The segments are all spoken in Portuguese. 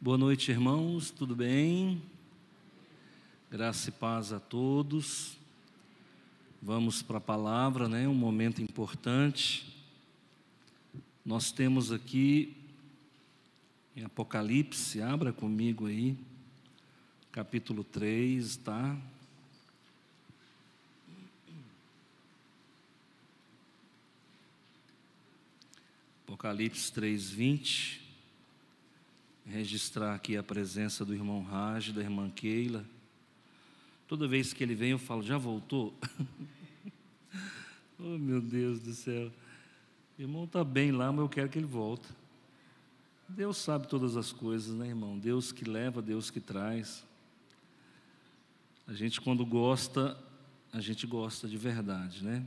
Boa noite, irmãos, tudo bem? Graça e paz a todos. Vamos para a palavra, né? Um momento importante. Nós temos aqui em Apocalipse, abra comigo aí, capítulo 3, tá? Apocalipse 3, 20 registrar aqui a presença do irmão Raj, da irmã Keila. Toda vez que ele vem, eu falo, já voltou? oh, meu Deus do céu. O irmão está bem lá, mas eu quero que ele volte. Deus sabe todas as coisas, né, irmão? Deus que leva, Deus que traz. A gente, quando gosta, a gente gosta de verdade, né?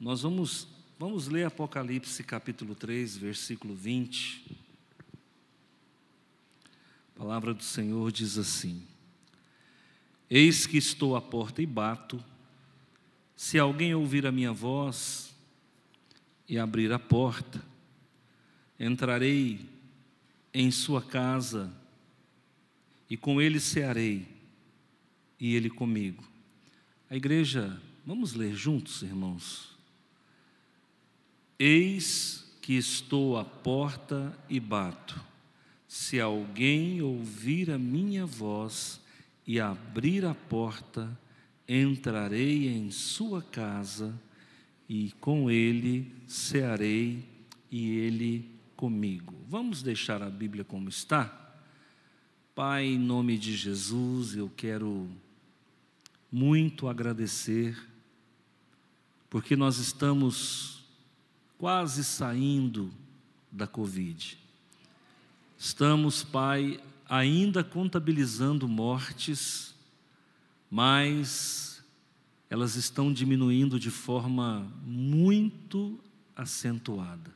Nós vamos, vamos ler Apocalipse capítulo 3, versículo 20. A palavra do Senhor diz assim: Eis que estou à porta e bato. Se alguém ouvir a minha voz e abrir a porta, entrarei em sua casa e com ele cearei e ele comigo. A igreja, vamos ler juntos, irmãos. Eis que estou à porta e bato. Se alguém ouvir a minha voz e abrir a porta, entrarei em sua casa e com ele cearei e ele comigo. Vamos deixar a Bíblia como está? Pai, em nome de Jesus, eu quero muito agradecer, porque nós estamos quase saindo da Covid. Estamos, Pai, ainda contabilizando mortes, mas elas estão diminuindo de forma muito acentuada.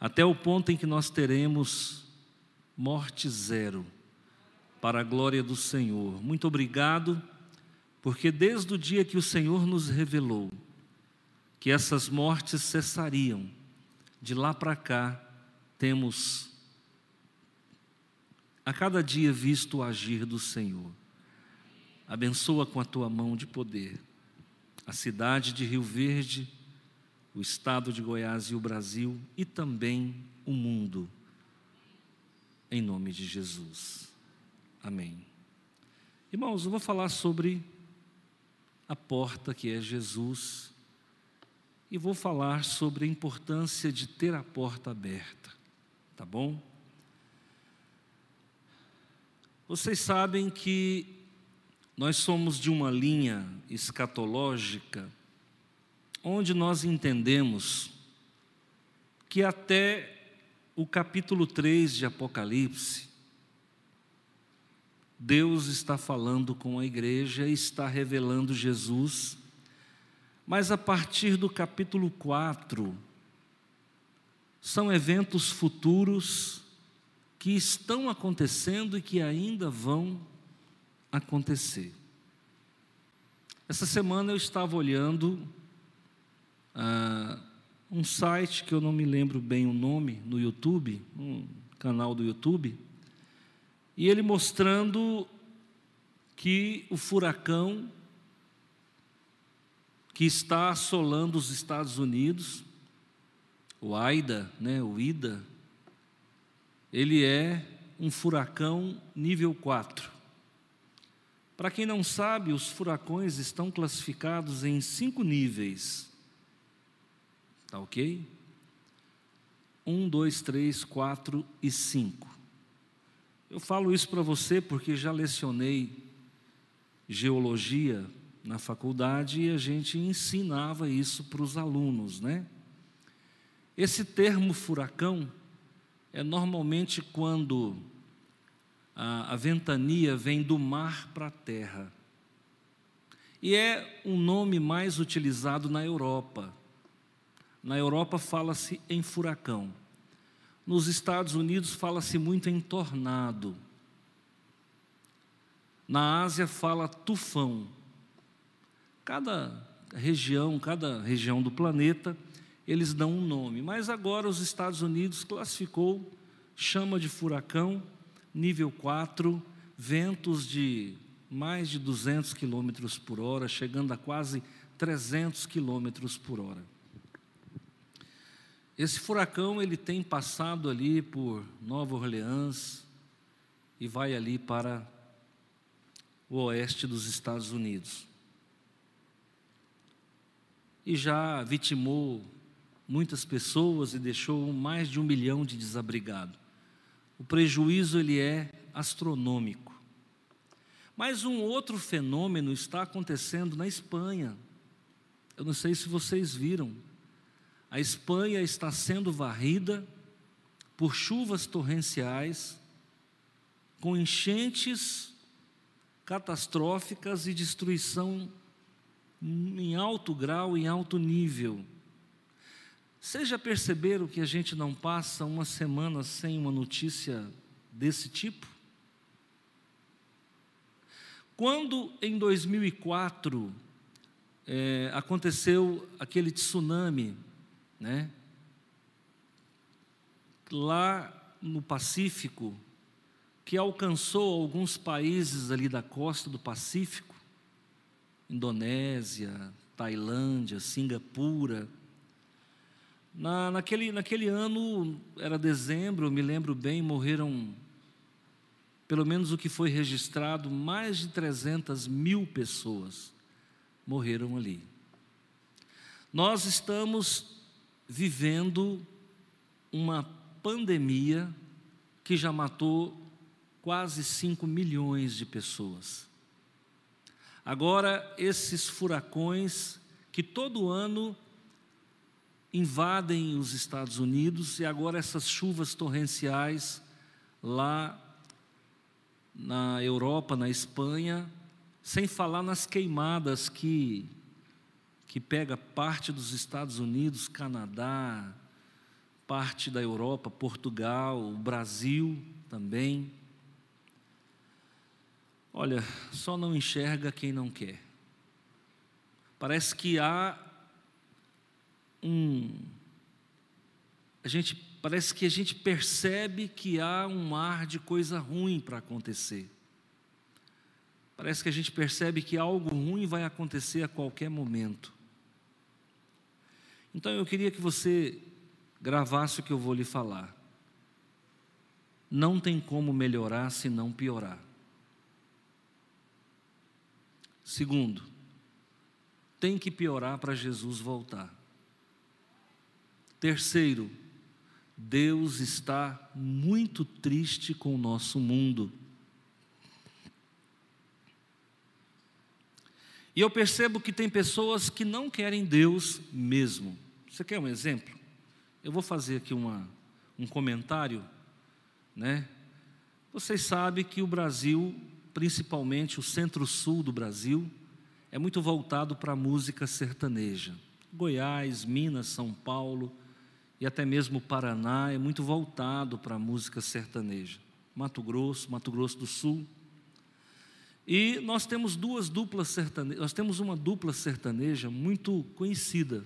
Até o ponto em que nós teremos morte zero, para a glória do Senhor. Muito obrigado, porque desde o dia que o Senhor nos revelou que essas mortes cessariam, de lá para cá temos a cada dia visto o agir do Senhor. Abençoa com a tua mão de poder a cidade de Rio Verde, o estado de Goiás e o Brasil e também o mundo. Em nome de Jesus. Amém. Irmãos, eu vou falar sobre a porta que é Jesus e vou falar sobre a importância de ter a porta aberta, tá bom? Vocês sabem que nós somos de uma linha escatológica onde nós entendemos que até o capítulo 3 de Apocalipse, Deus está falando com a igreja e está revelando Jesus, mas a partir do capítulo 4, são eventos futuros que estão acontecendo e que ainda vão acontecer. Essa semana eu estava olhando ah, um site que eu não me lembro bem o nome no YouTube, um canal do YouTube, e ele mostrando que o furacão que está assolando os Estados Unidos, o AIDA, né, o IDA, ele é um furacão nível 4. Para quem não sabe, os furacões estão classificados em cinco níveis. Tá ok? Um, dois, três, quatro e cinco. Eu falo isso para você porque já lecionei geologia na faculdade e a gente ensinava isso para os alunos, né? Esse termo furacão é normalmente quando a, a ventania vem do mar para a terra. E é um nome mais utilizado na Europa. Na Europa fala-se em furacão. Nos Estados Unidos fala-se muito em tornado. Na Ásia fala tufão. Cada região, cada região do planeta eles dão um nome. Mas agora os Estados Unidos classificou, chama de furacão, nível 4, ventos de mais de 200 quilômetros por hora, chegando a quase 300 quilômetros por hora. Esse furacão ele tem passado ali por Nova Orleans e vai ali para o oeste dos Estados Unidos. E já vitimou muitas pessoas e deixou mais de um milhão de desabrigados. O prejuízo ele é astronômico. Mas um outro fenômeno está acontecendo na Espanha. Eu não sei se vocês viram. A Espanha está sendo varrida por chuvas torrenciais, com enchentes catastróficas e destruição em alto grau, em alto nível. Vocês já perceberam que a gente não passa uma semana sem uma notícia desse tipo? Quando em 2004 é, aconteceu aquele tsunami, né? Lá no Pacífico, que alcançou alguns países ali da costa do Pacífico, Indonésia, Tailândia, Singapura, na, naquele, naquele ano, era dezembro, me lembro bem, morreram, pelo menos o que foi registrado, mais de 300 mil pessoas morreram ali. Nós estamos vivendo uma pandemia que já matou quase 5 milhões de pessoas. Agora, esses furacões que todo ano invadem os Estados Unidos e agora essas chuvas torrenciais lá na Europa, na Espanha, sem falar nas queimadas que que pega parte dos Estados Unidos, Canadá, parte da Europa, Portugal, Brasil também. Olha, só não enxerga quem não quer. Parece que há um. A gente parece que a gente percebe que há um ar de coisa ruim para acontecer. Parece que a gente percebe que algo ruim vai acontecer a qualquer momento. Então eu queria que você gravasse o que eu vou lhe falar. Não tem como melhorar se não piorar. Segundo, tem que piorar para Jesus voltar. Terceiro, Deus está muito triste com o nosso mundo. E eu percebo que tem pessoas que não querem Deus mesmo. Você quer um exemplo? Eu vou fazer aqui uma, um comentário, né? Vocês sabem que o Brasil, principalmente o centro-sul do Brasil, é muito voltado para a música sertaneja. Goiás, Minas, São Paulo, e até mesmo o Paraná é muito voltado para a música sertaneja. Mato Grosso, Mato Grosso do Sul. E nós temos duas duplas sertanejas, nós temos uma dupla sertaneja muito conhecida.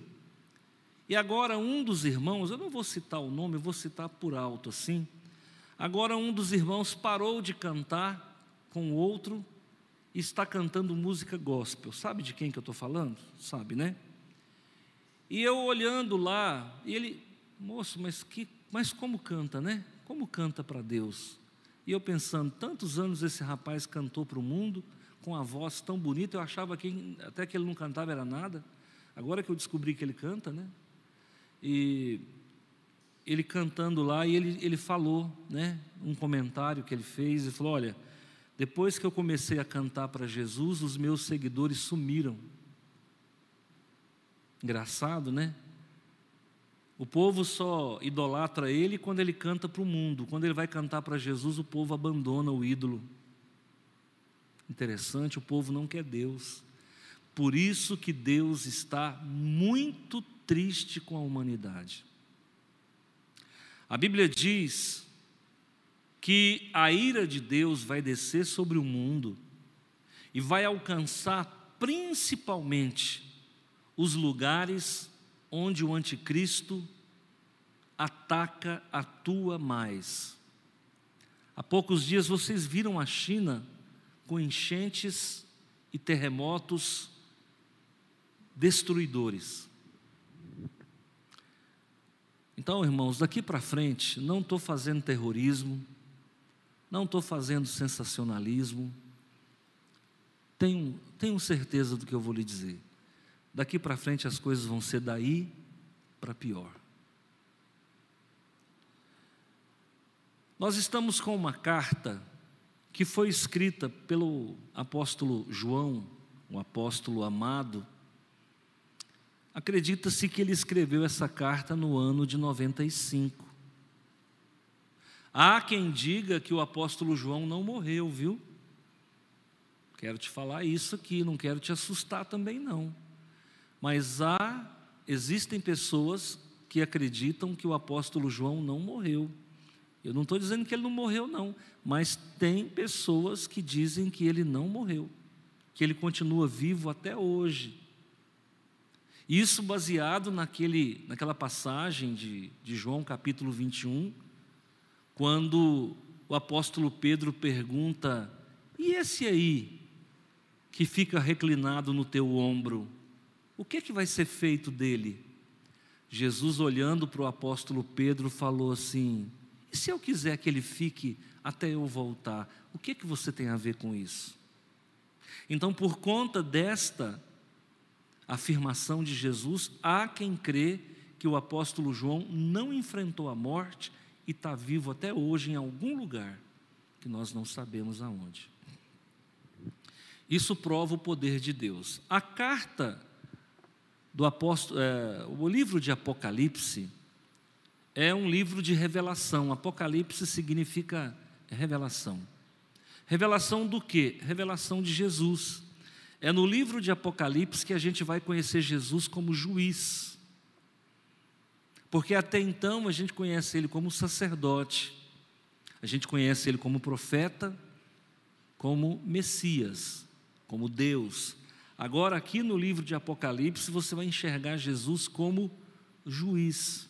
E agora um dos irmãos, eu não vou citar o nome, eu vou citar por alto assim. Agora um dos irmãos parou de cantar com o outro e está cantando música gospel. Sabe de quem que eu estou falando? Sabe, né? E eu olhando lá, ele moço, mas, que, mas como canta, né? Como canta para Deus? E eu pensando, tantos anos esse rapaz cantou para o mundo, com a voz tão bonita, eu achava que até que ele não cantava era nada. Agora que eu descobri que ele canta, né? E ele cantando lá, e ele, ele falou, né? Um comentário que ele fez, e falou: Olha, depois que eu comecei a cantar para Jesus, os meus seguidores sumiram. Engraçado, né? O povo só idolatra ele quando ele canta para o mundo. Quando ele vai cantar para Jesus, o povo abandona o ídolo. Interessante, o povo não quer Deus. Por isso que Deus está muito triste com a humanidade. A Bíblia diz que a ira de Deus vai descer sobre o mundo e vai alcançar principalmente os lugares onde o anticristo ataca, atua mais. Há poucos dias vocês viram a China com enchentes e terremotos destruidores. Então, irmãos, daqui para frente, não estou fazendo terrorismo, não estou fazendo sensacionalismo, tenho, tenho certeza do que eu vou lhe dizer. Daqui para frente as coisas vão ser daí para pior. Nós estamos com uma carta que foi escrita pelo apóstolo João, um apóstolo amado. Acredita-se que ele escreveu essa carta no ano de 95. Há quem diga que o apóstolo João não morreu, viu? Quero te falar isso aqui, não quero te assustar também não. Mas há existem pessoas que acreditam que o apóstolo João não morreu. Eu não estou dizendo que ele não morreu, não, mas tem pessoas que dizem que ele não morreu, que ele continua vivo até hoje. Isso baseado naquele, naquela passagem de, de João capítulo 21, quando o apóstolo Pedro pergunta: E esse aí que fica reclinado no teu ombro, o que, é que vai ser feito dele? Jesus, olhando para o apóstolo Pedro, falou assim: E se eu quiser que ele fique até eu voltar, o que, é que você tem a ver com isso? Então, por conta desta afirmação de Jesus, há quem crê que o apóstolo João não enfrentou a morte e está vivo até hoje em algum lugar, que nós não sabemos aonde. Isso prova o poder de Deus. A carta do apóstolo, é, o livro de Apocalipse é um livro de revelação. Apocalipse significa revelação. Revelação do que? Revelação de Jesus. É no livro de Apocalipse que a gente vai conhecer Jesus como juiz. Porque até então a gente conhece ele como sacerdote, a gente conhece ele como profeta, como Messias, como Deus. Agora, aqui no livro de Apocalipse, você vai enxergar Jesus como juiz.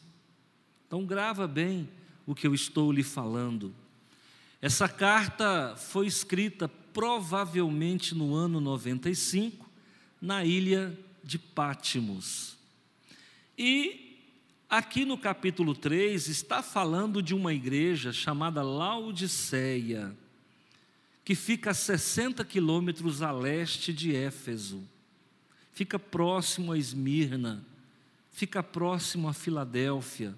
Então, grava bem o que eu estou lhe falando. Essa carta foi escrita provavelmente no ano 95, na ilha de Pátimos. E aqui no capítulo 3 está falando de uma igreja chamada Laodiceia que fica a 60 quilômetros a leste de Éfeso, fica próximo a Esmirna, fica próximo a Filadélfia,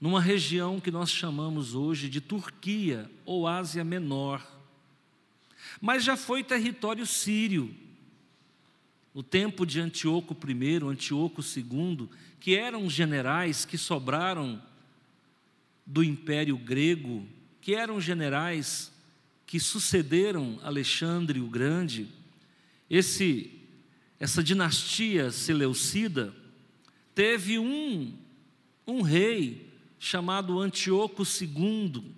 numa região que nós chamamos hoje de Turquia ou Ásia Menor. Mas já foi território sírio. No tempo de Antíoco I, Antíoco II, que eram generais que sobraram do Império Grego, que eram generais que sucederam Alexandre o Grande, esse, essa dinastia seleucida, teve um, um rei chamado Antíoco II.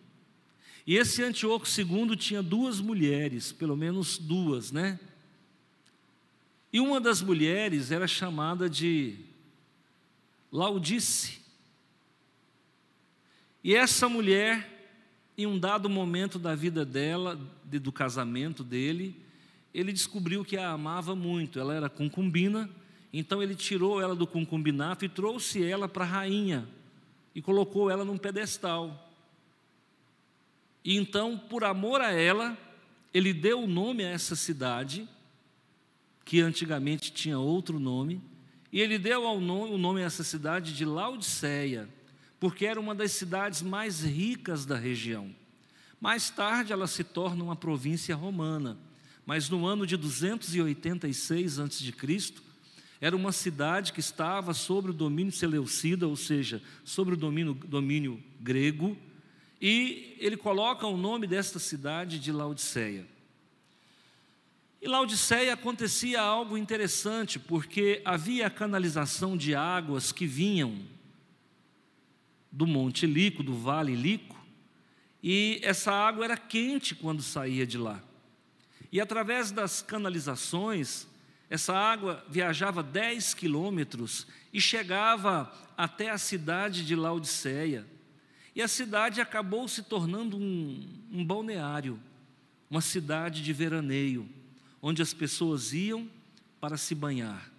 E esse Antíoco II tinha duas mulheres, pelo menos duas, né? E uma das mulheres era chamada de Laudice. E essa mulher em um dado momento da vida dela, do casamento dele, ele descobriu que a amava muito. Ela era concubina, então ele tirou ela do concubinato e trouxe ela para a rainha e colocou ela num pedestal. E então, por amor a ela, ele deu o nome a essa cidade, que antigamente tinha outro nome, e ele deu ao nome, o nome a essa cidade de Laodiceia porque era uma das cidades mais ricas da região. Mais tarde ela se torna uma província romana, mas no ano de 286 a.C., era uma cidade que estava sobre o domínio seleucida, ou seja, sobre o domínio, domínio grego, e ele coloca o nome desta cidade de Laodiceia. E Laodiceia acontecia algo interessante, porque havia canalização de águas que vinham do Monte Lico, do Vale Lico, e essa água era quente quando saía de lá. E através das canalizações, essa água viajava 10 quilômetros e chegava até a cidade de Laodiceia. E a cidade acabou se tornando um, um balneário, uma cidade de veraneio, onde as pessoas iam para se banhar.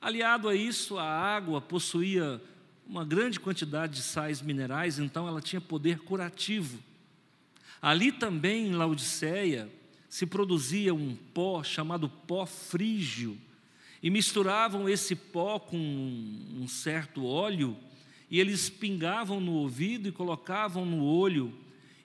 Aliado a isso, a água possuía uma grande quantidade de sais minerais, então ela tinha poder curativo. Ali também, em Laodiceia, se produzia um pó chamado pó frígio, e misturavam esse pó com um certo óleo, e eles pingavam no ouvido e colocavam no olho.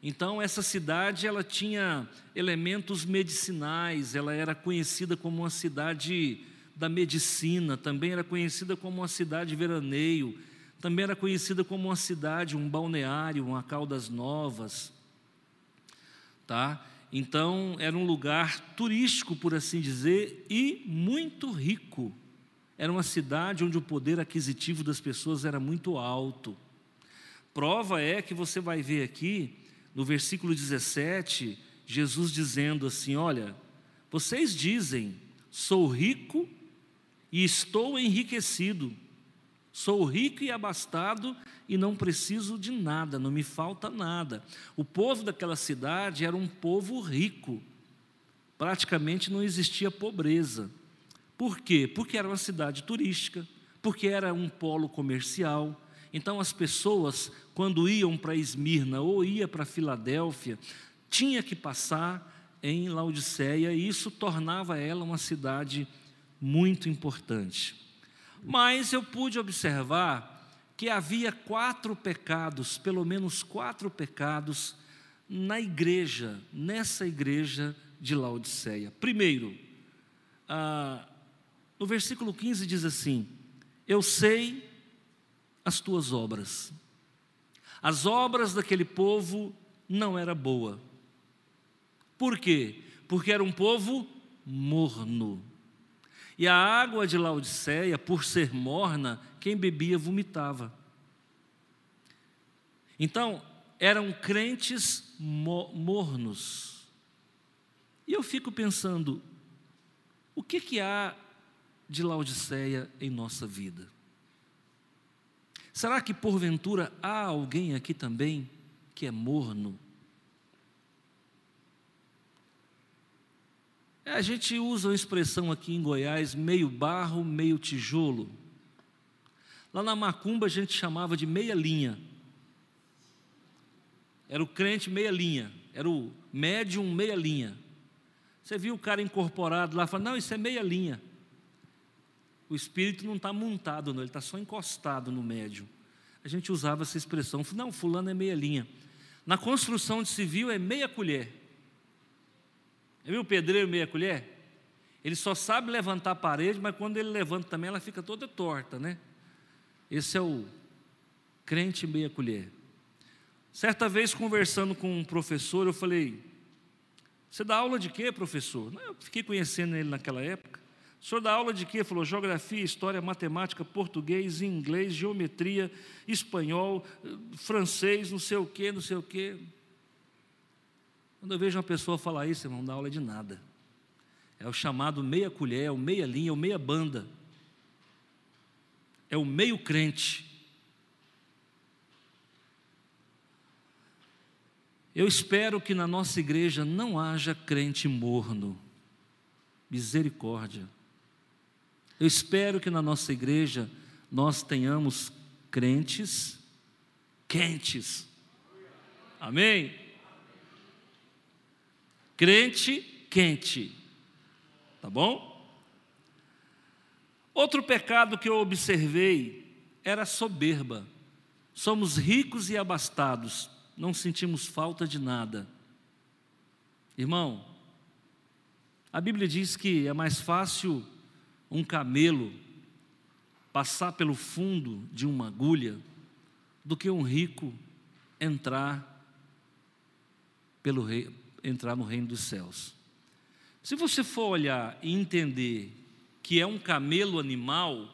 Então essa cidade ela tinha elementos medicinais, ela era conhecida como uma cidade da medicina, também era conhecida como uma cidade veraneio, também era conhecida como uma cidade, um balneário, uma Caldas Novas, tá? Então era um lugar turístico, por assim dizer, e muito rico. Era uma cidade onde o poder aquisitivo das pessoas era muito alto. Prova é que você vai ver aqui no versículo 17, Jesus dizendo assim: Olha, vocês dizem, sou rico e estou enriquecido. Sou rico e abastado e não preciso de nada, não me falta nada. O povo daquela cidade era um povo rico, praticamente não existia pobreza. Por quê? Porque era uma cidade turística, porque era um polo comercial. Então as pessoas, quando iam para Esmirna ou ia para Filadélfia, tinha que passar em Laodiceia e isso tornava ela uma cidade muito importante. Mas eu pude observar que havia quatro pecados, pelo menos quatro pecados, na igreja, nessa igreja de Laodiceia. Primeiro, ah, no versículo 15 diz assim: Eu sei as tuas obras. As obras daquele povo não era boa. Por quê? Porque era um povo morno. E a água de Laodiceia, por ser morna, quem bebia vomitava. Então, eram crentes mornos. E eu fico pensando, o que, que há de Laodiceia em nossa vida? Será que porventura há alguém aqui também que é morno? A gente usa uma expressão aqui em Goiás, meio barro, meio tijolo. Lá na Macumba a gente chamava de meia linha. Era o crente meia linha, era o médium meia linha. Você viu o cara incorporado lá, fala, não, isso é meia linha. O espírito não está montado, não, ele está só encostado no médium. A gente usava essa expressão, não, fulano é meia linha. Na construção de civil é meia colher. Já viu o pedreiro meia colher? Ele só sabe levantar a parede, mas quando ele levanta também ela fica toda torta, né? Esse é o crente meia colher. Certa vez conversando com um professor, eu falei: Você dá aula de quê, professor? eu fiquei conhecendo ele naquela época. O senhor dá aula de quê? Ele falou: Geografia, História, Matemática, Português, Inglês, Geometria, Espanhol, Francês, não sei o quê, não sei o quê. Quando eu vejo uma pessoa falar isso, irmão, não dá aula de nada. É o chamado meia colher, é o meia linha, é o meia banda. É o meio crente. Eu espero que na nossa igreja não haja crente morno. Misericórdia. Eu espero que na nossa igreja nós tenhamos crentes quentes. Amém? Crente quente. Tá bom? Outro pecado que eu observei era soberba. Somos ricos e abastados, não sentimos falta de nada. Irmão, a Bíblia diz que é mais fácil um camelo passar pelo fundo de uma agulha do que um rico entrar pelo rei, entrar no reino dos céus. Se você for olhar e entender que é um camelo animal,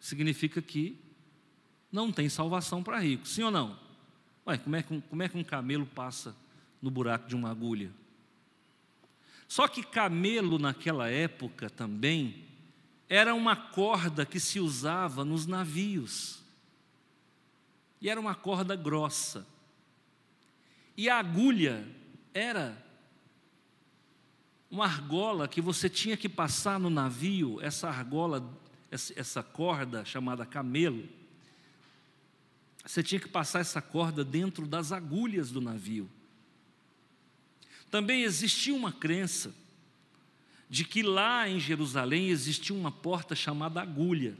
significa que não tem salvação para rico, sim ou não? Ué, como é, que, como é que um camelo passa no buraco de uma agulha? Só que camelo naquela época também era uma corda que se usava nos navios. e era uma corda grossa. E a agulha era uma argola que você tinha que passar no navio, essa argola, essa corda chamada camelo. Você tinha que passar essa corda dentro das agulhas do navio. Também existia uma crença de que lá em Jerusalém existia uma porta chamada agulha,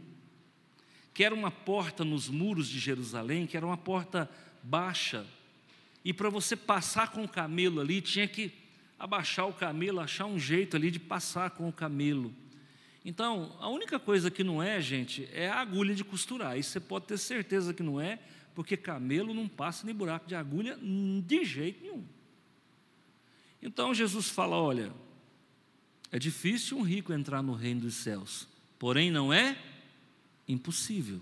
que era uma porta nos muros de Jerusalém, que era uma porta baixa, e para você passar com o camelo ali, tinha que abaixar o camelo, achar um jeito ali de passar com o camelo. Então, a única coisa que não é, gente, é a agulha de costurar. Isso você pode ter certeza que não é, porque camelo não passa nem buraco de agulha de jeito nenhum. Então Jesus fala: olha, é difícil um rico entrar no reino dos céus, porém não é impossível.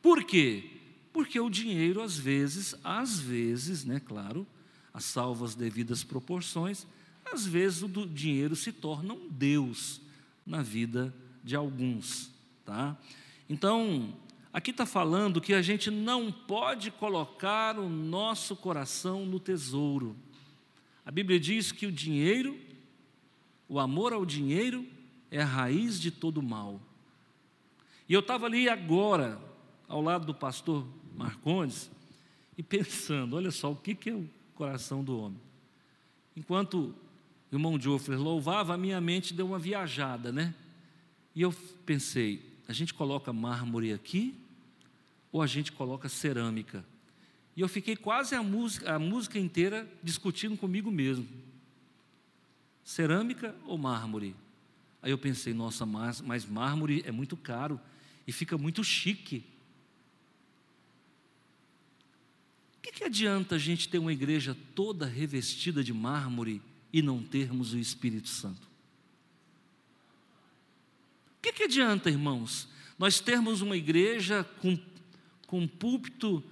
Por quê? Porque o dinheiro, às vezes, às vezes, né, claro, a salvo as devidas proporções, às vezes o dinheiro se torna um Deus na vida de alguns, tá? Então, aqui está falando que a gente não pode colocar o nosso coração no tesouro. A Bíblia diz que o dinheiro, o amor ao dinheiro, é a raiz de todo mal. E eu estava ali agora, ao lado do pastor Marcondes, e pensando: olha só, o que, é o coração do homem? Enquanto o irmão Joffre louvava, a minha mente deu uma viajada, né? E eu pensei: a gente coloca mármore aqui ou a gente coloca cerâmica? E eu fiquei quase a música, a música inteira discutindo comigo mesmo. Cerâmica ou mármore? Aí eu pensei, nossa, mas, mas mármore é muito caro e fica muito chique. O que, que adianta a gente ter uma igreja toda revestida de mármore e não termos o Espírito Santo? O que, que adianta, irmãos, nós termos uma igreja com, com púlpito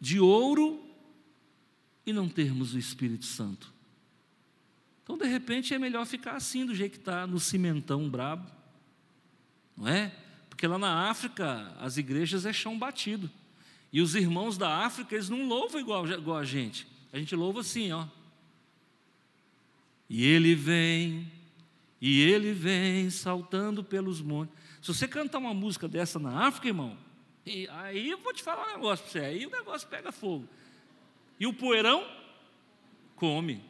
de ouro e não termos o Espírito Santo. Então, de repente, é melhor ficar assim, do jeito que está, no cimentão brabo. Não é? Porque lá na África, as igrejas é chão batido. E os irmãos da África, eles não louvam igual, igual a gente. A gente louva assim, ó. E ele vem, e ele vem saltando pelos montes. Se você cantar uma música dessa na África, irmão, e aí eu vou te falar um negócio para você, aí o negócio pega fogo. E o poeirão come.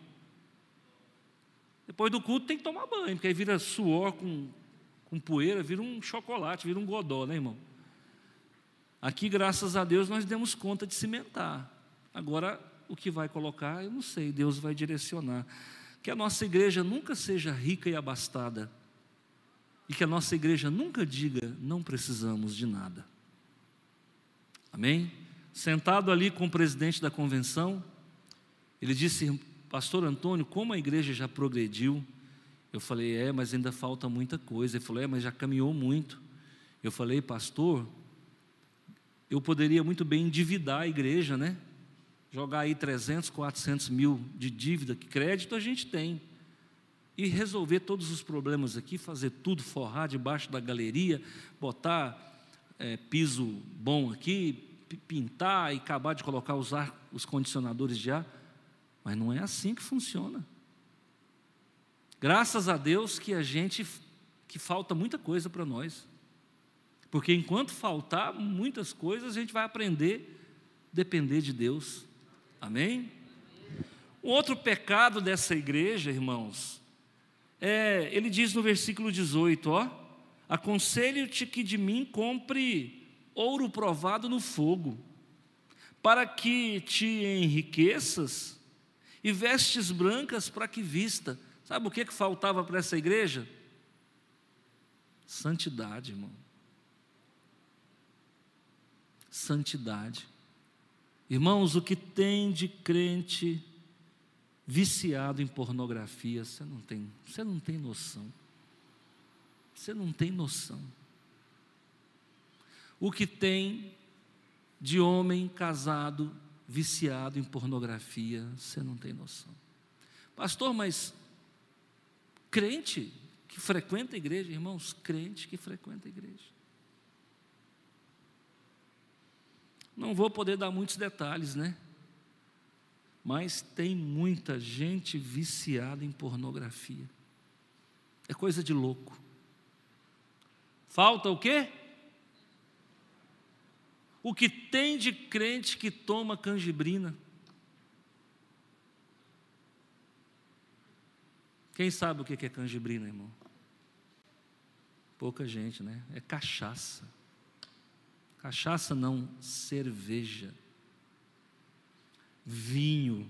Depois do culto tem que tomar banho, porque aí vira suor com, com poeira, vira um chocolate, vira um godó, né, irmão? Aqui, graças a Deus, nós demos conta de cimentar. Agora, o que vai colocar, eu não sei, Deus vai direcionar. Que a nossa igreja nunca seja rica e abastada. E que a nossa igreja nunca diga, não precisamos de nada. Amém? Sentado ali com o presidente da convenção, ele disse: Pastor Antônio, como a igreja já progrediu? Eu falei: É, mas ainda falta muita coisa. Ele falou: É, mas já caminhou muito. Eu falei: Pastor, eu poderia muito bem endividar a igreja, né? Jogar aí 300, 400 mil de dívida, que crédito a gente tem. E resolver todos os problemas aqui, fazer tudo, forrar debaixo da galeria, botar é, piso bom aqui, pintar e acabar de colocar os, ar, os condicionadores de ar. Mas não é assim que funciona. Graças a Deus que a gente, que falta muita coisa para nós. Porque enquanto faltar muitas coisas, a gente vai aprender a depender de Deus. Amém? Um outro pecado dessa igreja, irmãos, é, ele diz no versículo 18, ó, Aconselho-te que de mim compre ouro provado no fogo, para que te enriqueças, e vestes brancas para que vista. Sabe o que, que faltava para essa igreja? Santidade, irmão. Santidade. Irmãos, o que tem de crente viciado em pornografia, você não tem, você não tem noção. Você não tem noção. O que tem de homem casado viciado em pornografia, você não tem noção. Pastor, mas crente que frequenta a igreja, irmãos, crente que frequenta a igreja. Não vou poder dar muitos detalhes, né? Mas tem muita gente viciada em pornografia. É coisa de louco. Falta o quê? O que tem de crente que toma canjibrina? Quem sabe o que é canjibrina, irmão? Pouca gente, né? É cachaça. Cachaça não, cerveja. Vinho.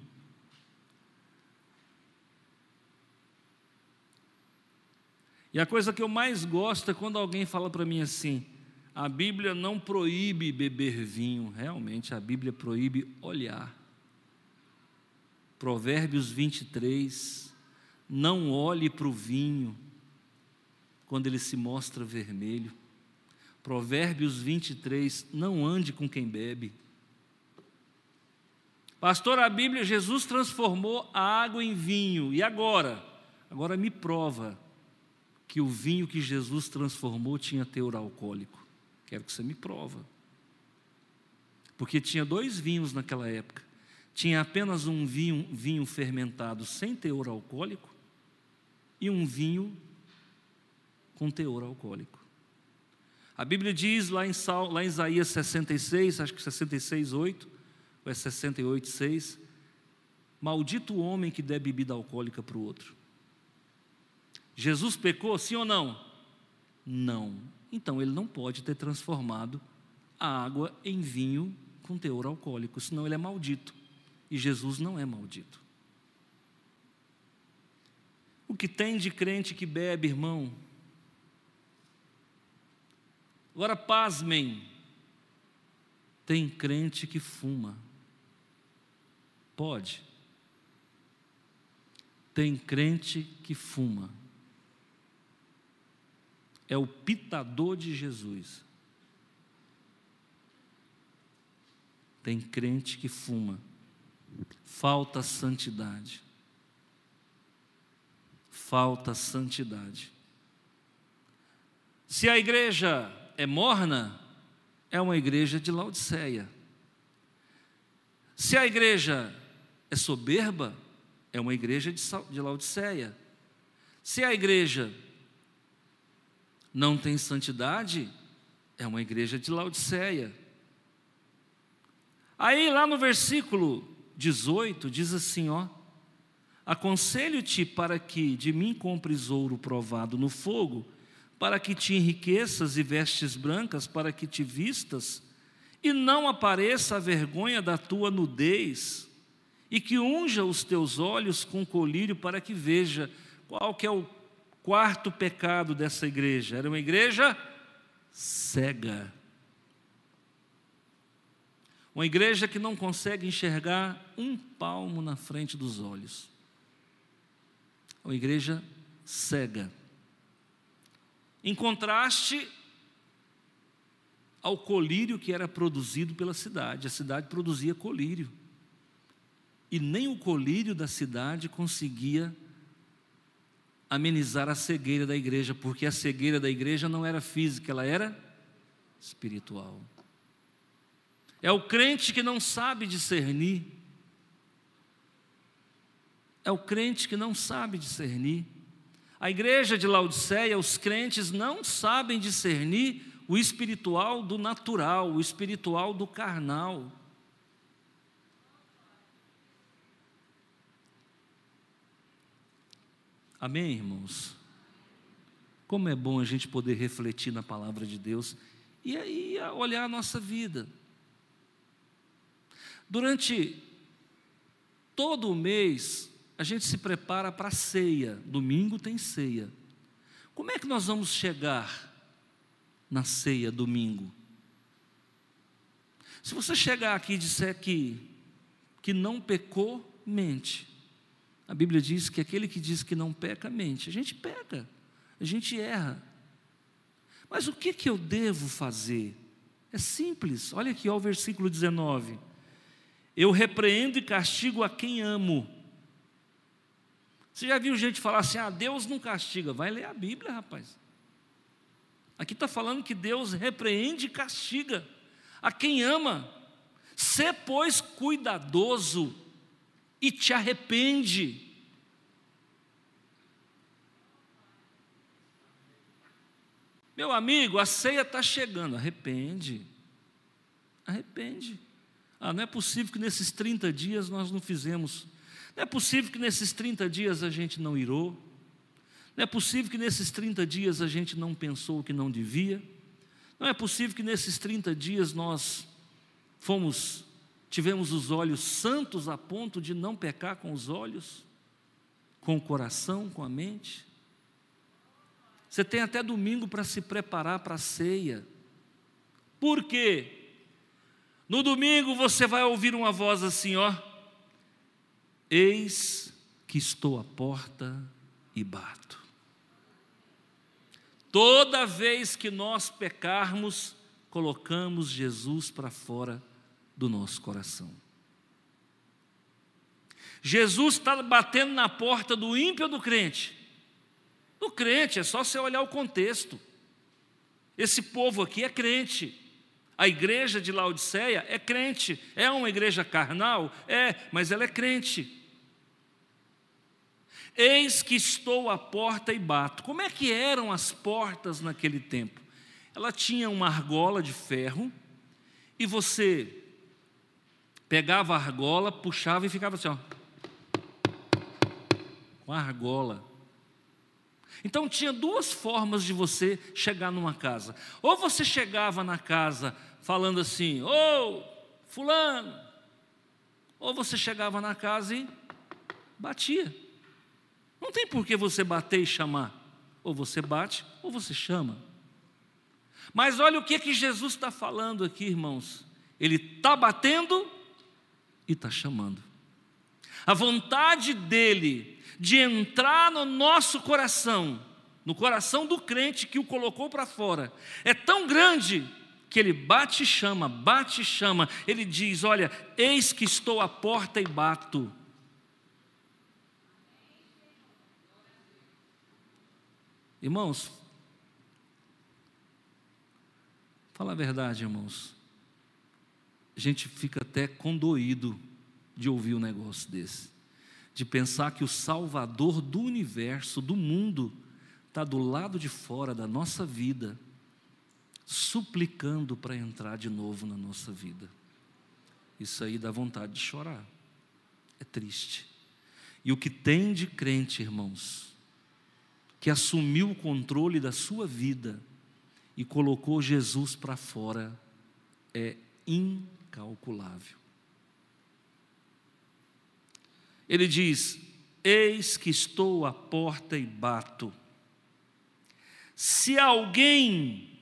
E a coisa que eu mais gosto é quando alguém fala para mim assim: a Bíblia não proíbe beber vinho, realmente a Bíblia proíbe olhar. Provérbios 23, não olhe para o vinho quando ele se mostra vermelho. Provérbios 23, não ande com quem bebe. Pastor, a Bíblia, Jesus transformou a água em vinho, e agora? Agora me prova que o vinho que Jesus transformou tinha teor alcoólico. Quero que você me prova. Porque tinha dois vinhos naquela época. Tinha apenas um vinho, vinho fermentado sem teor alcoólico e um vinho com teor alcoólico. A Bíblia diz lá em, lá em Isaías 66, acho que 66, 8, ou é 68, 6, maldito o homem que der bebida alcoólica para o outro. Jesus pecou, sim ou não? Não. Então ele não pode ter transformado a água em vinho com teor alcoólico, senão ele é maldito. E Jesus não é maldito. O que tem de crente que bebe, irmão? Agora, pasmem, tem crente que fuma. Pode. Tem crente que fuma é o pitador de Jesus. Tem crente que fuma, falta santidade. Falta santidade. Se a igreja é morna, é uma igreja de Laodiceia. Se a igreja é soberba, é uma igreja de Laodiceia. Se a igreja não tem santidade, é uma igreja de Laodiceia. Aí lá no versículo 18 diz assim, ó: Aconselho-te para que de mim compres ouro provado no fogo, para que te enriqueças e vestes brancas, para que te vistas, e não apareça a vergonha da tua nudez, e que unja os teus olhos com colírio para que veja qual que é o Quarto pecado dessa igreja: era uma igreja cega. Uma igreja que não consegue enxergar um palmo na frente dos olhos. Uma igreja cega. Em contraste ao colírio que era produzido pela cidade. A cidade produzia colírio. E nem o colírio da cidade conseguia amenizar a cegueira da igreja, porque a cegueira da igreja não era física, ela era espiritual. É o crente que não sabe discernir. É o crente que não sabe discernir. A igreja de Laodiceia, os crentes não sabem discernir o espiritual do natural, o espiritual do carnal. Amém, irmãos? Como é bom a gente poder refletir na palavra de Deus e aí olhar a nossa vida. Durante todo o mês, a gente se prepara para a ceia. Domingo tem ceia. Como é que nós vamos chegar na ceia domingo? Se você chegar aqui e disser que, que não pecou, mente. A Bíblia diz que aquele que diz que não peca, mente. A gente peca, a gente erra. Mas o que, que eu devo fazer? É simples, olha aqui ó, o versículo 19. Eu repreendo e castigo a quem amo. Você já viu gente falar assim: ah, Deus não castiga? Vai ler a Bíblia, rapaz. Aqui está falando que Deus repreende e castiga a quem ama. Sê, pois, cuidadoso e te arrepende. Meu amigo, a ceia está chegando, arrepende. Arrepende. Ah, não é possível que nesses 30 dias nós não fizemos. Não é possível que nesses 30 dias a gente não irou. Não é possível que nesses 30 dias a gente não pensou o que não devia. Não é possível que nesses 30 dias nós fomos, tivemos os olhos santos a ponto de não pecar com os olhos, com o coração, com a mente. Você tem até domingo para se preparar para a ceia. Por quê? No domingo você vai ouvir uma voz assim, ó: Eis que estou à porta e bato. Toda vez que nós pecarmos, colocamos Jesus para fora do nosso coração. Jesus está batendo na porta do ímpio ou do crente? Do crente, é só você olhar o contexto. Esse povo aqui é crente. A igreja de Laodiceia é crente. É uma igreja carnal? É, mas ela é crente. Eis que estou à porta e bato. Como é que eram as portas naquele tempo? Ela tinha uma argola de ferro e você pegava a argola, puxava e ficava assim, ó, com a argola. Então tinha duas formas de você chegar numa casa. Ou você chegava na casa falando assim: "Ô, fulano". Ou você chegava na casa e batia. Não tem por que você bater e chamar. Ou você bate ou você chama. Mas olha o que que Jesus está falando aqui, irmãos. Ele está batendo e está chamando. A vontade dele de entrar no nosso coração, no coração do crente que o colocou para fora, é tão grande que ele bate chama, bate chama, ele diz: Olha, eis que estou à porta e bato. Irmãos, fala a verdade, irmãos. A gente fica até condoído de ouvir um negócio desse de pensar que o Salvador do universo, do mundo, está do lado de fora da nossa vida, suplicando para entrar de novo na nossa vida. Isso aí dá vontade de chorar, é triste. E o que tem de crente, irmãos, que assumiu o controle da sua vida e colocou Jesus para fora, é incalculável. Ele diz: Eis que estou à porta e bato. Se alguém,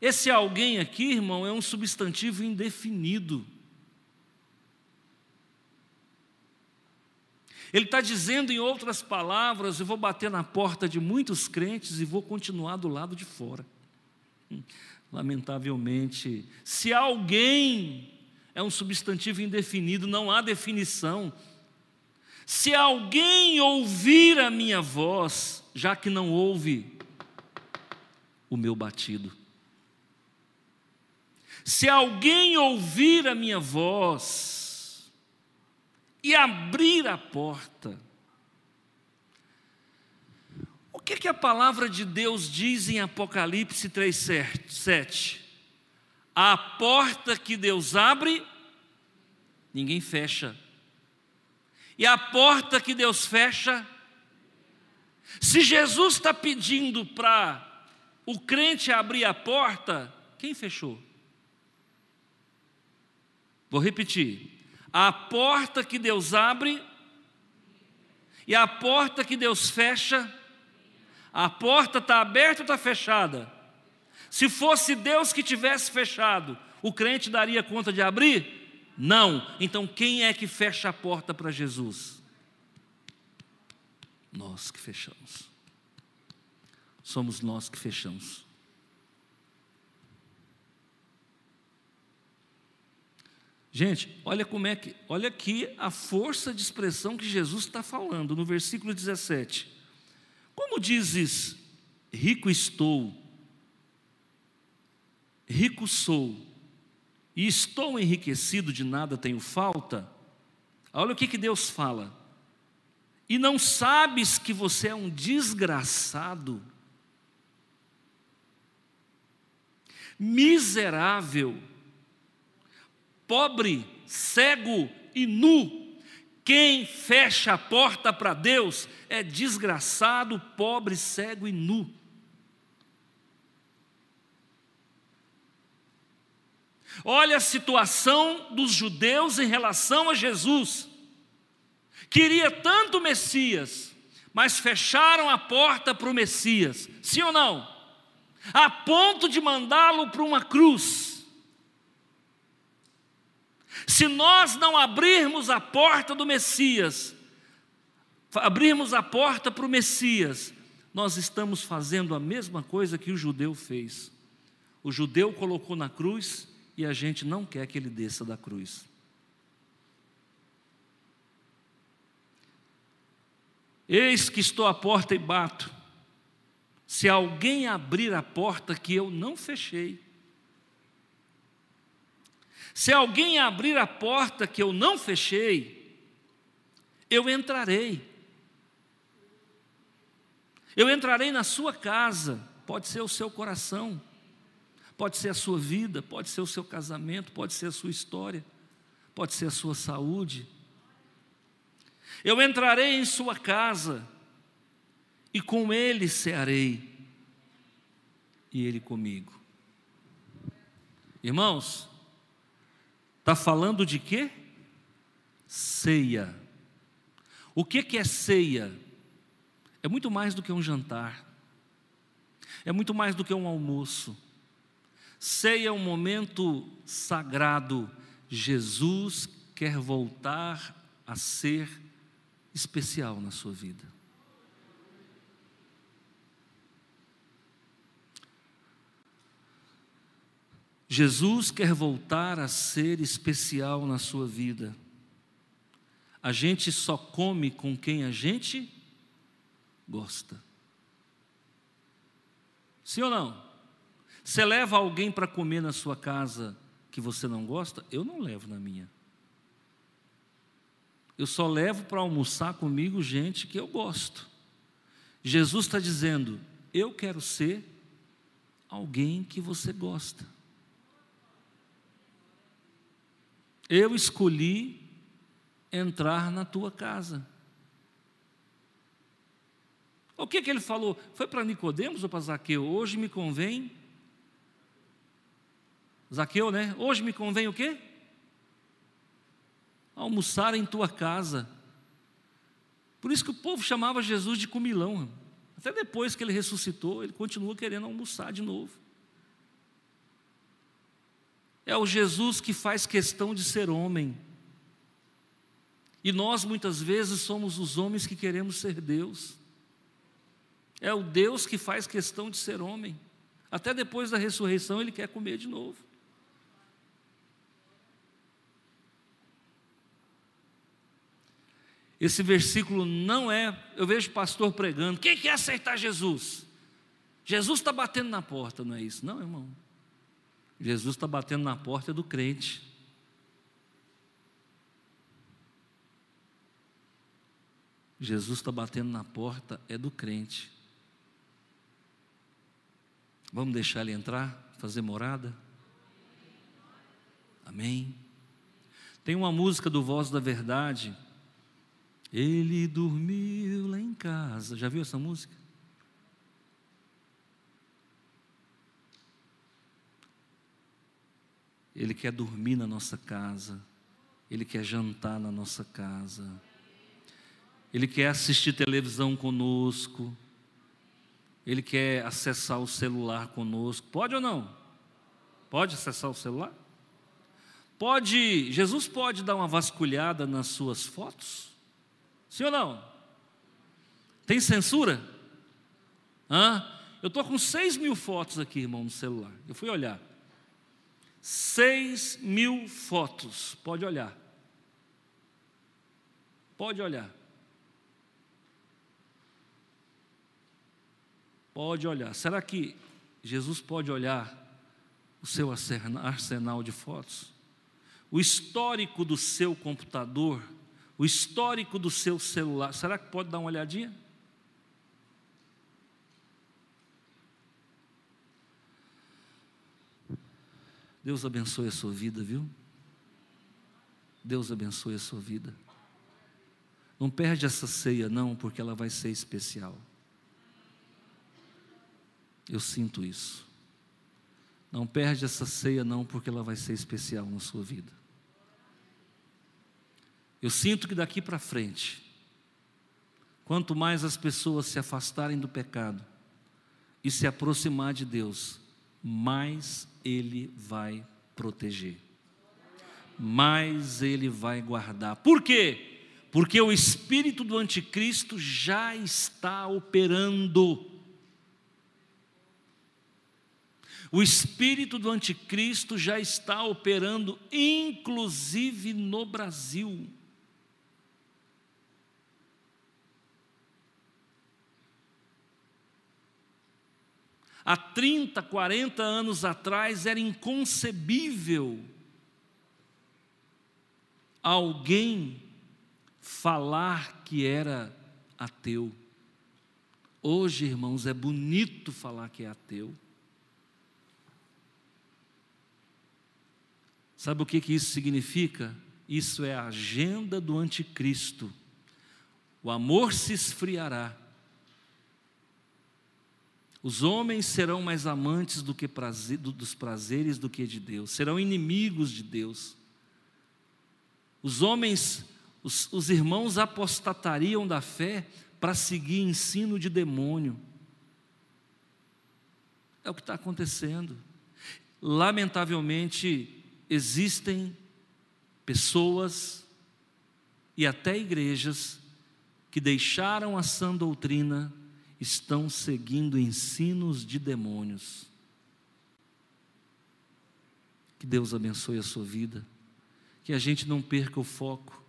esse alguém aqui, irmão, é um substantivo indefinido. Ele está dizendo, em outras palavras, eu vou bater na porta de muitos crentes e vou continuar do lado de fora. Hum, lamentavelmente, se alguém é um substantivo indefinido, não há definição. Se alguém ouvir a minha voz, já que não ouve o meu batido. Se alguém ouvir a minha voz e abrir a porta, o que, que a palavra de Deus diz em Apocalipse 3,7? A porta que Deus abre, ninguém fecha. E a porta que Deus fecha, se Jesus está pedindo para o crente abrir a porta, quem fechou? Vou repetir. A porta que Deus abre e a porta que Deus fecha, a porta está aberta ou está fechada? Se fosse Deus que tivesse fechado, o crente daria conta de abrir? Não. Então quem é que fecha a porta para Jesus? Nós que fechamos. Somos nós que fechamos. Gente, olha como é que, olha aqui a força de expressão que Jesus está falando no versículo 17. Como dizes, rico estou, rico sou e estou enriquecido, de nada tenho falta. Olha o que, que Deus fala. E não sabes que você é um desgraçado, miserável, pobre, cego e nu. Quem fecha a porta para Deus é desgraçado, pobre, cego e nu. Olha a situação dos judeus em relação a Jesus. Queria tanto o Messias, mas fecharam a porta para o Messias, sim ou não? A ponto de mandá-lo para uma cruz. Se nós não abrirmos a porta do Messias, abrirmos a porta para o Messias, nós estamos fazendo a mesma coisa que o judeu fez. O judeu colocou na cruz e a gente não quer que ele desça da cruz. Eis que estou à porta e bato. Se alguém abrir a porta que eu não fechei, se alguém abrir a porta que eu não fechei, eu entrarei. Eu entrarei na sua casa, pode ser o seu coração, Pode ser a sua vida, pode ser o seu casamento, pode ser a sua história, pode ser a sua saúde. Eu entrarei em sua casa e com ele cearei, e ele comigo. Irmãos, está falando de quê? Ceia. O que, que é ceia? É muito mais do que um jantar, é muito mais do que um almoço Ceia é um momento sagrado. Jesus quer voltar a ser especial na sua vida. Jesus quer voltar a ser especial na sua vida. A gente só come com quem a gente gosta. Sim ou não? Você leva alguém para comer na sua casa que você não gosta? Eu não levo na minha. Eu só levo para almoçar comigo gente que eu gosto. Jesus está dizendo: Eu quero ser alguém que você gosta. Eu escolhi entrar na tua casa. O que, que ele falou? Foi para Nicodemos ou para Zaqueu? Hoje me convém Zaqueu, né? Hoje me convém o quê? Almoçar em tua casa. Por isso que o povo chamava Jesus de comilão. Até depois que ele ressuscitou, ele continua querendo almoçar de novo. É o Jesus que faz questão de ser homem. E nós muitas vezes somos os homens que queremos ser Deus. É o Deus que faz questão de ser homem. Até depois da ressurreição ele quer comer de novo. Esse versículo não é. Eu vejo pastor pregando. Quem quer aceitar Jesus? Jesus está batendo na porta, não é isso? Não, irmão. Jesus está batendo na porta do crente. Jesus está batendo na porta é do crente. Vamos deixar ele entrar, fazer morada? Amém. Tem uma música do Voz da Verdade ele dormiu lá em casa. Já viu essa música? Ele quer dormir na nossa casa. Ele quer jantar na nossa casa. Ele quer assistir televisão conosco. Ele quer acessar o celular conosco. Pode ou não? Pode acessar o celular? Pode, Jesus pode dar uma vasculhada nas suas fotos? Sim ou não? Tem censura? Hã? Eu estou com 6 mil fotos aqui, irmão, no celular. Eu fui olhar. 6 mil fotos. Pode olhar. Pode olhar. Pode olhar. Será que Jesus pode olhar o seu arsenal de fotos, o histórico do seu computador, o histórico do seu celular. Será que pode dar uma olhadinha? Deus abençoe a sua vida, viu? Deus abençoe a sua vida. Não perde essa ceia, não, porque ela vai ser especial. Eu sinto isso. Não perde essa ceia, não, porque ela vai ser especial na sua vida. Eu sinto que daqui para frente, quanto mais as pessoas se afastarem do pecado e se aproximar de Deus, mais Ele vai proteger, mais Ele vai guardar. Por quê? Porque o espírito do anticristo já está operando. O espírito do anticristo já está operando, inclusive no Brasil. Há 30, 40 anos atrás era inconcebível alguém falar que era ateu. Hoje, irmãos, é bonito falar que é ateu. Sabe o que, que isso significa? Isso é a agenda do anticristo. O amor se esfriará. Os homens serão mais amantes do que prazer, dos prazeres do que de Deus, serão inimigos de Deus. Os homens, os, os irmãos apostatariam da fé para seguir ensino de demônio. É o que está acontecendo. Lamentavelmente, existem pessoas e até igrejas que deixaram a sã doutrina, estão seguindo ensinos de demônios. Que Deus abençoe a sua vida, que a gente não perca o foco,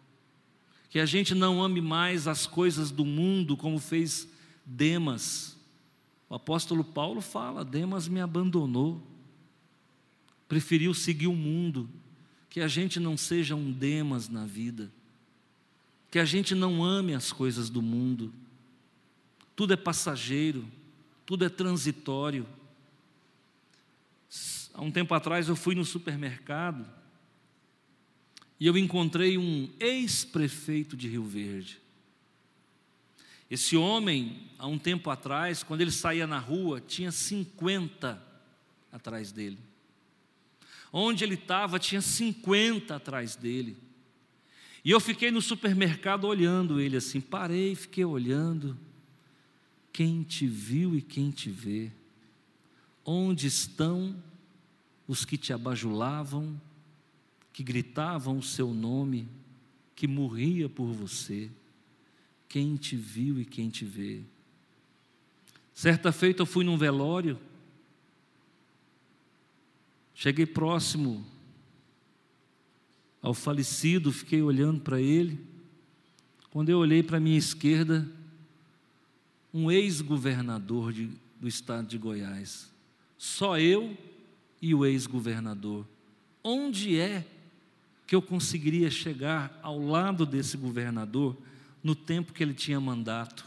que a gente não ame mais as coisas do mundo como fez Demas. O apóstolo Paulo fala: Demas me abandonou. Preferiu seguir o mundo, que a gente não seja um demas na vida, que a gente não ame as coisas do mundo, tudo é passageiro, tudo é transitório. Há um tempo atrás eu fui no supermercado e eu encontrei um ex-prefeito de Rio Verde. Esse homem, há um tempo atrás, quando ele saía na rua, tinha 50 atrás dele. Onde ele estava, tinha 50 atrás dele. E eu fiquei no supermercado olhando ele assim, parei, fiquei olhando. Quem te viu e quem te vê? Onde estão os que te abajulavam, que gritavam o seu nome, que morria por você? Quem te viu e quem te vê? Certa feita eu fui num velório Cheguei próximo ao falecido, fiquei olhando para ele. Quando eu olhei para a minha esquerda, um ex-governador do estado de Goiás. Só eu e o ex-governador. Onde é que eu conseguiria chegar ao lado desse governador no tempo que ele tinha mandato?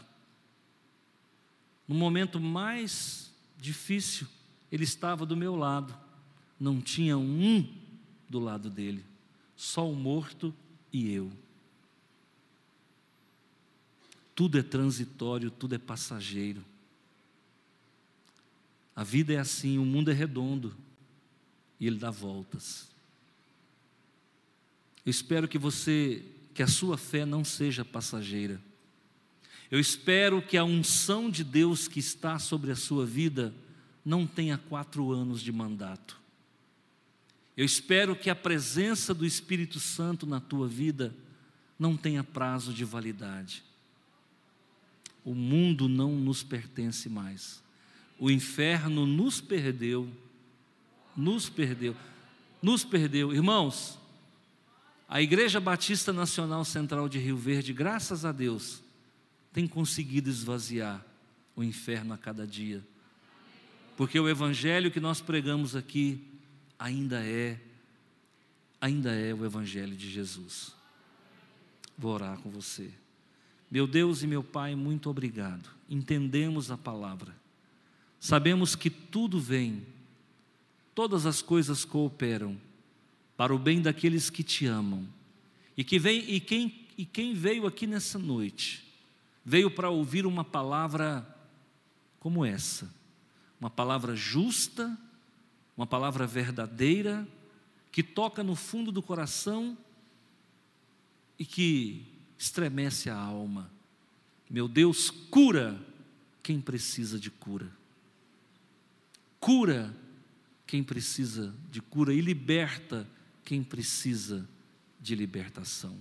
No momento mais difícil, ele estava do meu lado não tinha um do lado dele, só o morto e eu. Tudo é transitório, tudo é passageiro. A vida é assim, o mundo é redondo e ele dá voltas. Eu espero que você, que a sua fé não seja passageira. Eu espero que a unção de Deus que está sobre a sua vida não tenha quatro anos de mandato. Eu espero que a presença do Espírito Santo na tua vida não tenha prazo de validade. O mundo não nos pertence mais. O inferno nos perdeu. Nos perdeu. Nos perdeu. Irmãos, a Igreja Batista Nacional Central de Rio Verde, graças a Deus, tem conseguido esvaziar o inferno a cada dia. Porque o evangelho que nós pregamos aqui ainda é ainda é o evangelho de Jesus. Vou orar com você. Meu Deus e meu Pai, muito obrigado. Entendemos a palavra. Sabemos que tudo vem, todas as coisas cooperam para o bem daqueles que te amam. E que vem e quem e quem veio aqui nessa noite, veio para ouvir uma palavra como essa, uma palavra justa, uma palavra verdadeira, que toca no fundo do coração e que estremece a alma. Meu Deus, cura quem precisa de cura. Cura quem precisa de cura e liberta quem precisa de libertação.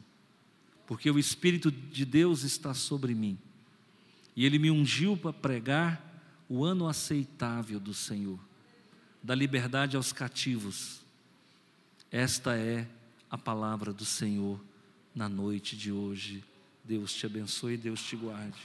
Porque o Espírito de Deus está sobre mim. E ele me ungiu para pregar o ano aceitável do Senhor, da liberdade aos cativos. Esta é a palavra do Senhor na noite de hoje. Deus te abençoe e Deus te guarde.